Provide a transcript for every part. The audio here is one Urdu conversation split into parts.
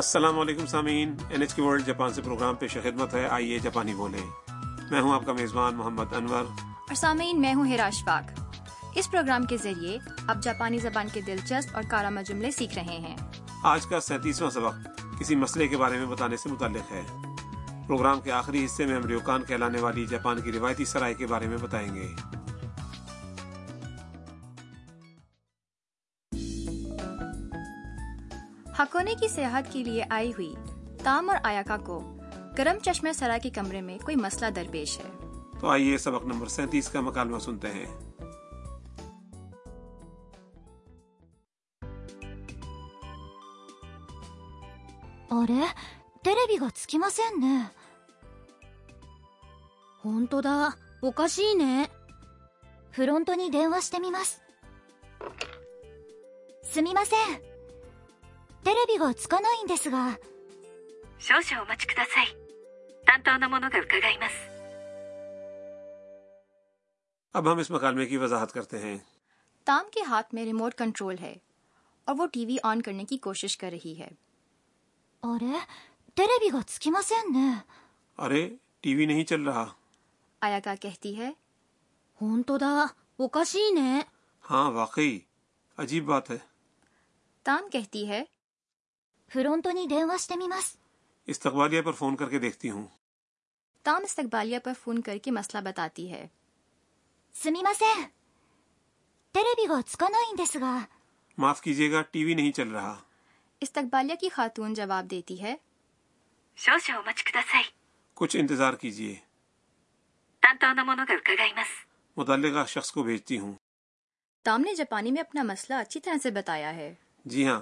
السلام علیکم سامعین N H K world Japan سے پروگرام پیش خدمت ہے۔ آئیے جاپانی بولیں۔ میں ہوں آپ کا میزبان محمد انور۔ اور سامعین میں ہوں ہراش پاک اس پروگرام کے ذریعے آپ جاپانی زبان کے دلچسپ اور کارآمد جملے سیکھ رہے ہیں۔ آج کا سینتیسواں سبق کسی مسئلے کے بارے میں بتانے سے متعلق ہے۔ پروگرام کے آخری حصے میں ہم ریوکان کہلانے والی جاپان کی روایتی سرائے کے بارے میں بتائیں گے۔ ہاکونے کی سیاحت کے لیے آئی ہوئی تام اور آیاکا کو گرم چشمہ سرا کے کمرے میں کوئی مسئلہ درپیش ہے۔ تو آئیے سبق نمبر سینتیس کا مکالمہ سنتے ہیں۔ ارے تیرے بھی گچ کی مسین نے ہوں تو دا اوکاشی نے۔ فرونٹو نی دین واسطے می مس سمی مسین テレビがつかないんですが少々お待ちください担当の者が伺います اب ہم اس مکالمے کی وضاحت کرتے ہیں تام کے ہاتھ میں ریموٹ کنٹرول ہے اور وہ ٹی وی آن کرنے کی کوشش کر رہی ہے あれテレビがつきませんね ارے ٹی وی نہیں چل رہا آیاکا کہتی ہے 本当だおかしいね ہاں واقعی عجیب بات ہے تام کہتی ہے フロントに電話してみます استقبالیہ پر فون کر کے دیکھتی ہوں تام استقبالیہ پر فون کر کے مسئلہ بتاتی ہے すみませんテレビがつかないんですが معاف کیجیے گا ٹی وی نہیں چل رہا استقبالیہ کی خاتون جواب دیتی ہے 少々お待ちください کچھ انتظار کیجیے 担当の者が伺います متعلقہ شخص کو بھیجتی ہوں تام نے جاپانی میں اپنا مسئلہ اچھی طرح سے بتایا ہے جی ہاں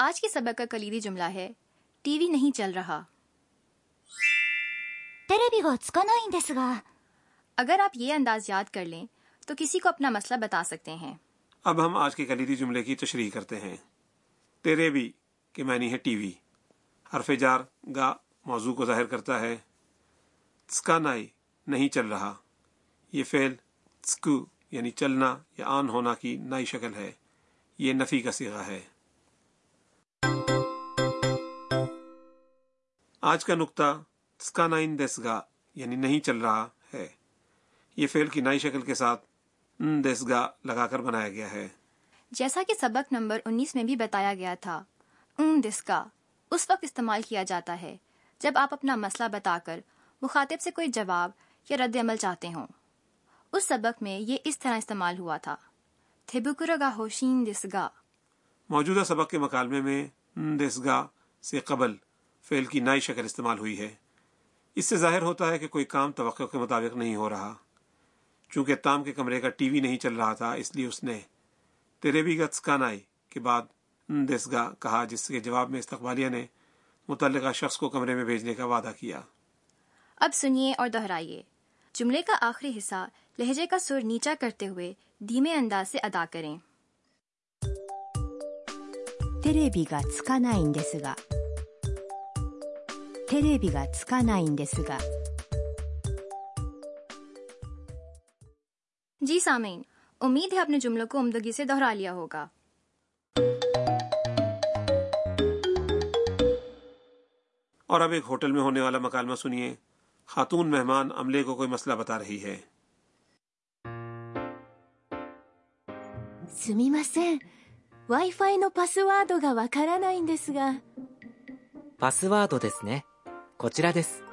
آج کے سبق کا کلیدی جملہ ہے ٹی وی نہیں چل رہا۔ اگر آپ یہ انداز یاد کر لیں تو کسی کو اپنا مسئلہ بتا سکتے ہیں۔ اب ہم آج کے کلیدی جملے کی تشریح کرتے ہیں۔ تیرے بھی کہ میں نہیں ہے ٹی وی۔ حرف جار گا موضوع کو ظاہر کرتا ہے۔ تسکانائی نہیں چل رہا۔ یہ فعل تسکو یعنی چلنا یا آن ہونا کی نئی شکل ہے۔ یہ نفی کا سیغہ ہے۔ آج کا نقطہ تسکا نائن دسگا یعنی نہیں چل رہا ہے۔ یہ فعل کی نئی شکل کے ساتھ ان دسگا لگا کر بنایا گیا ہے۔ جیسا کہ سبق نمبر انیس میں بھی بتایا گیا تھا ان دس کا اس وقت استعمال کیا جاتا ہے جب آپ اپنا مسئلہ بتا کر مخاطب سے کوئی جواب یا رد عمل چاہتے ہوں۔ اس سبق میں یہ اس طرح استعمال ہوا تھا۔ تھبکرگا ہوشین دسگا موجودہ سبق کے مکالمے میں ان دسگا سے قبل فعل کی نئی شکل استعمال ہوئی ہے۔ اس سے ظاہر ہوتا ہے کہ کوئی کام توقع کے مطابق نہیں ہو رہا۔ چونکہ تام کے کمرے کا ٹی وی نہیں چل رہا تھا، اس لیے اس نے تیرے گتس کانائی کے بعد دسگا کہا، جس کے جواب میں استقبالیہ نے متعلقہ شخص کو کمرے میں بھیجنے کا وعدہ کیا۔ اب سنیے اور دہرائیے۔ جملے کا آخری حصہ لہجے کا سر نیچا کرتے ہوئے دھیمے انداز سے ادا کریں۔ تیرے بھی گتس دسگا テレビがつかないんですが جی سامعین امید ہے اپنے جملوں کو عمدگی سے دہرا لیا ہوگا اور اب ایک ہوٹل میں ہونے والا مکالمہ سنیے خاتون مہمان عملے کو کوئی مسئلہ بتا رہی ہے すみません w i f i のパスワードがわからないんですがパスワードですね こちらです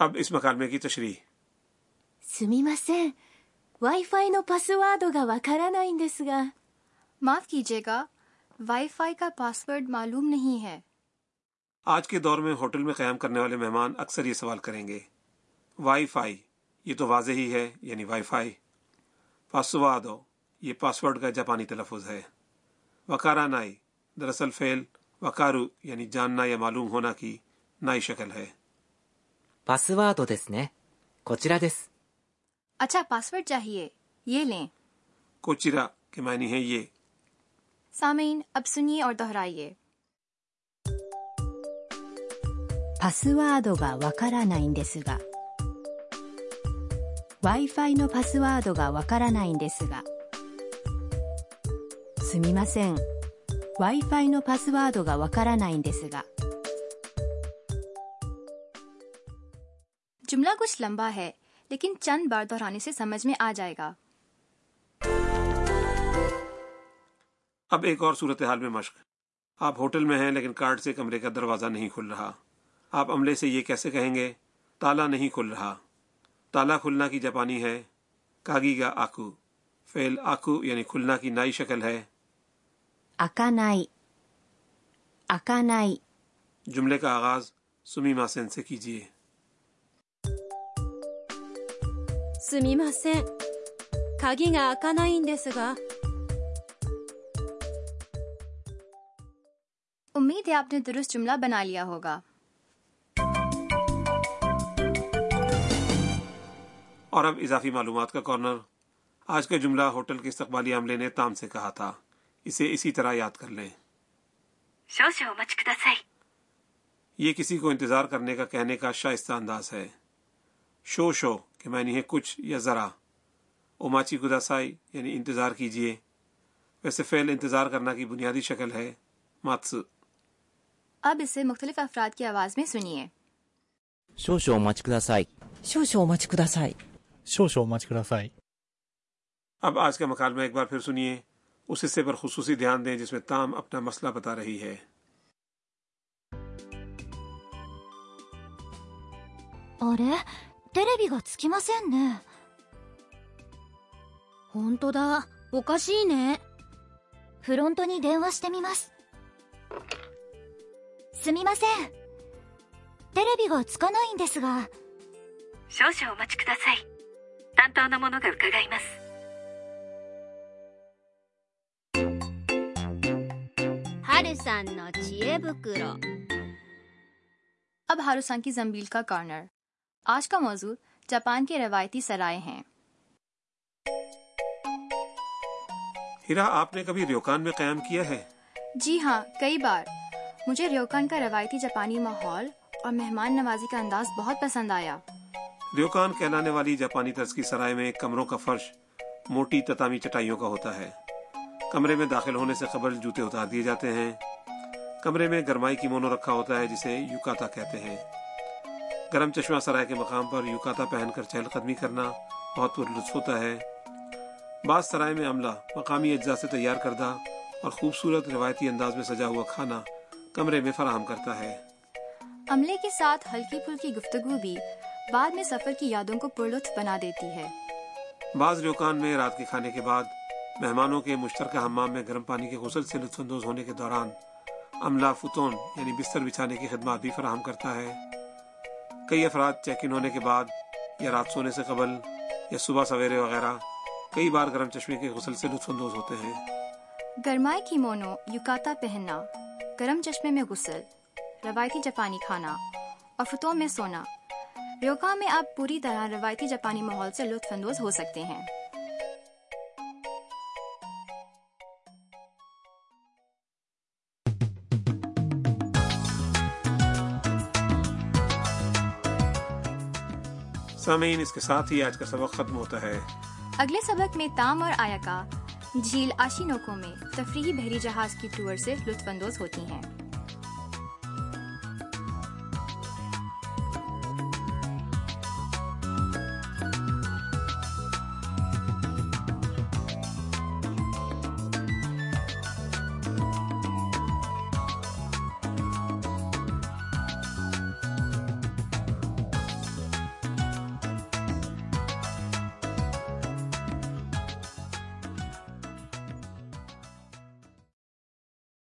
اب اس مکالمے کی تشریح すみません w i f i のパスワードがわからないんですが معاف کیجیے گا وائی فائی کا پاسورڈ معلوم نہیں ہے آج کے دور میں ہوٹل میں قیام کرنے والے مہمان اکثر یہ سوال کریں گے وائی فائی یہ تو واضح ہی ہے یعنی وائی فائی پاسوادو یہ پاسورڈ کا جاپانی تلفظ ہے وکارا نائی دراصل فعل وکارو یعنی جاننا یا معلوم ہونا کی نئی شکل ہے۔ پاسورڈ ورڈ دیس اچھا پاسورڈ چاہیے۔ یہ لیں۔ کوچرا کے معنی ہے یہ۔ سامعین اب سنیے اور دہرائیے۔ پاسورڈ کا وکارا نہیں دس گا۔ Wifi know password パスワードがわからないんですが w i f i のパスワードがわからないんですがすみません Wi-Fi のパスワードがわからないんですが جملہ کچھ لمبا ہے لیکن چند بار دہرانے سے سمجھ میں آ جائے گا اب ایک اور صورتحال میں مشق آپ ہوٹل میں ہیں لیکن کارڈ سے کمرے کا دروازہ نہیں کھل رہا آپ عملے سے یہ کیسے کہیں گے تالا نہیں کھل رہا تالا کھلنا کی جاپانی ہے کاگی گا آکو فعل آکو یعنی کھلنا کی نائی شکل ہے 開かない開かない جملے کا آغاز سمی ماسن سے کیجیے すみません鍵が開かないんですが امید ہے آپ نے درست جملہ بنا لیا ہوگا اور اب اضافی معلومات کا کارنر آج کا جملہ ہوٹل کے استقبالی عملے نے تام سے کہا تھا اسے اسی طرح یاد کر لیں۔ یہ کسی کو انتظار کرنے کا کہنے کا شائستہ انداز ہے۔ شو شو کہ میں نے کچھ یا ذرا۔ اماچی خدا سائی یعنی انتظار کیجیے ویسے فعل انتظار کرنا کی بنیادی شکل ہے ماتس اب اسے مختلف افراد کی آواز میں سنیے۔ شو شو مچ کداسائی شو شو مچ کداسائی شو شو مچ کداسائی اب آج کے مکالمہ ایک بار پھر سنیے۔ اس حصے پر خصوصی دھیان دیں جس میں تام اپنا مسئلہ بتا رہی ہے あれテレビがつきませんね本当だおかしいねフロントに電話してみますすみませんテレビがつかないんですが少々お待ちください担当の者が伺います さんの知恵袋 اب ہاروسان کی زمبیل کا کارنر آج کا موضوع جاپان کے روایتی سرائے ہیں ہیرا آپ نے کبھی ریوکان میں قیام کیا ہے جی ہاں کئی بار مجھے ریوکان کا روایتی جاپانی ماحول اور مہمان نوازی کا انداز بہت پسند آیا ریوکان کہلانے والی جاپانی طرز کی سرائے میں کمروں کا فرش موٹی تتامی چٹائیوں کا ہوتا ہے کمرے میں داخل ہونے سے قبل جوتے اتار دیے جاتے ہیں۔ کمرے میں گرمائی کی مونو رکھا ہوتا ہے جسے یوکاتا کہتے ہیں۔ گرم چشمہ سرائے کے مقام پر یوکاتا پہن کر چہل قدمی کرنا بہت پر لطف ہوتا ہے۔ بعض سرائے میں عملہ مقامی اجزاء سے تیار کردہ اور خوبصورت روایتی انداز میں سجا ہوا کھانا کمرے میں فراہم کرتا ہے۔ عملے کے ساتھ ہلکی پھلکی گفتگو بھی بعد میں سفر کی یادوں کو پرلطف بنا دیتی ہے۔ بعض ریوکان میں رات کے کھانے کے بعد مہمانوں کے مشترکہ حمام میں گرم پانی کے غسل سے لطف اندوز ہونے کے دوران عملہ فتون یعنی بستر بچھانے کی خدمات بھی فراہم کرتا ہے۔ کئی افراد چیک ان ہونے کے بعد یا رات سونے سے قبل یا صبح سویرے وغیرہ کئی بار گرم چشمے کے غسل سے لطف اندوز ہوتے ہیں۔ گرمائے کی مونو یوکاتا پہننا، گرم چشمے میں غسل، روایتی جاپانی کھانا اور فتوں میں سونا۔ ریوکا میں آپ پوری طرح روایتی جاپانی ماحول سے لطف اندوز ہو سکتے ہیں۔ سامعین، اس کے ساتھ ہی آج کا سبق ختم ہوتا ہے۔ اگلے سبق میں تام اور آیا کا جھیل آشینوکوں میں تفریحی بحری جہاز کی ٹور سے لطف اندوز ہوتی ہیں۔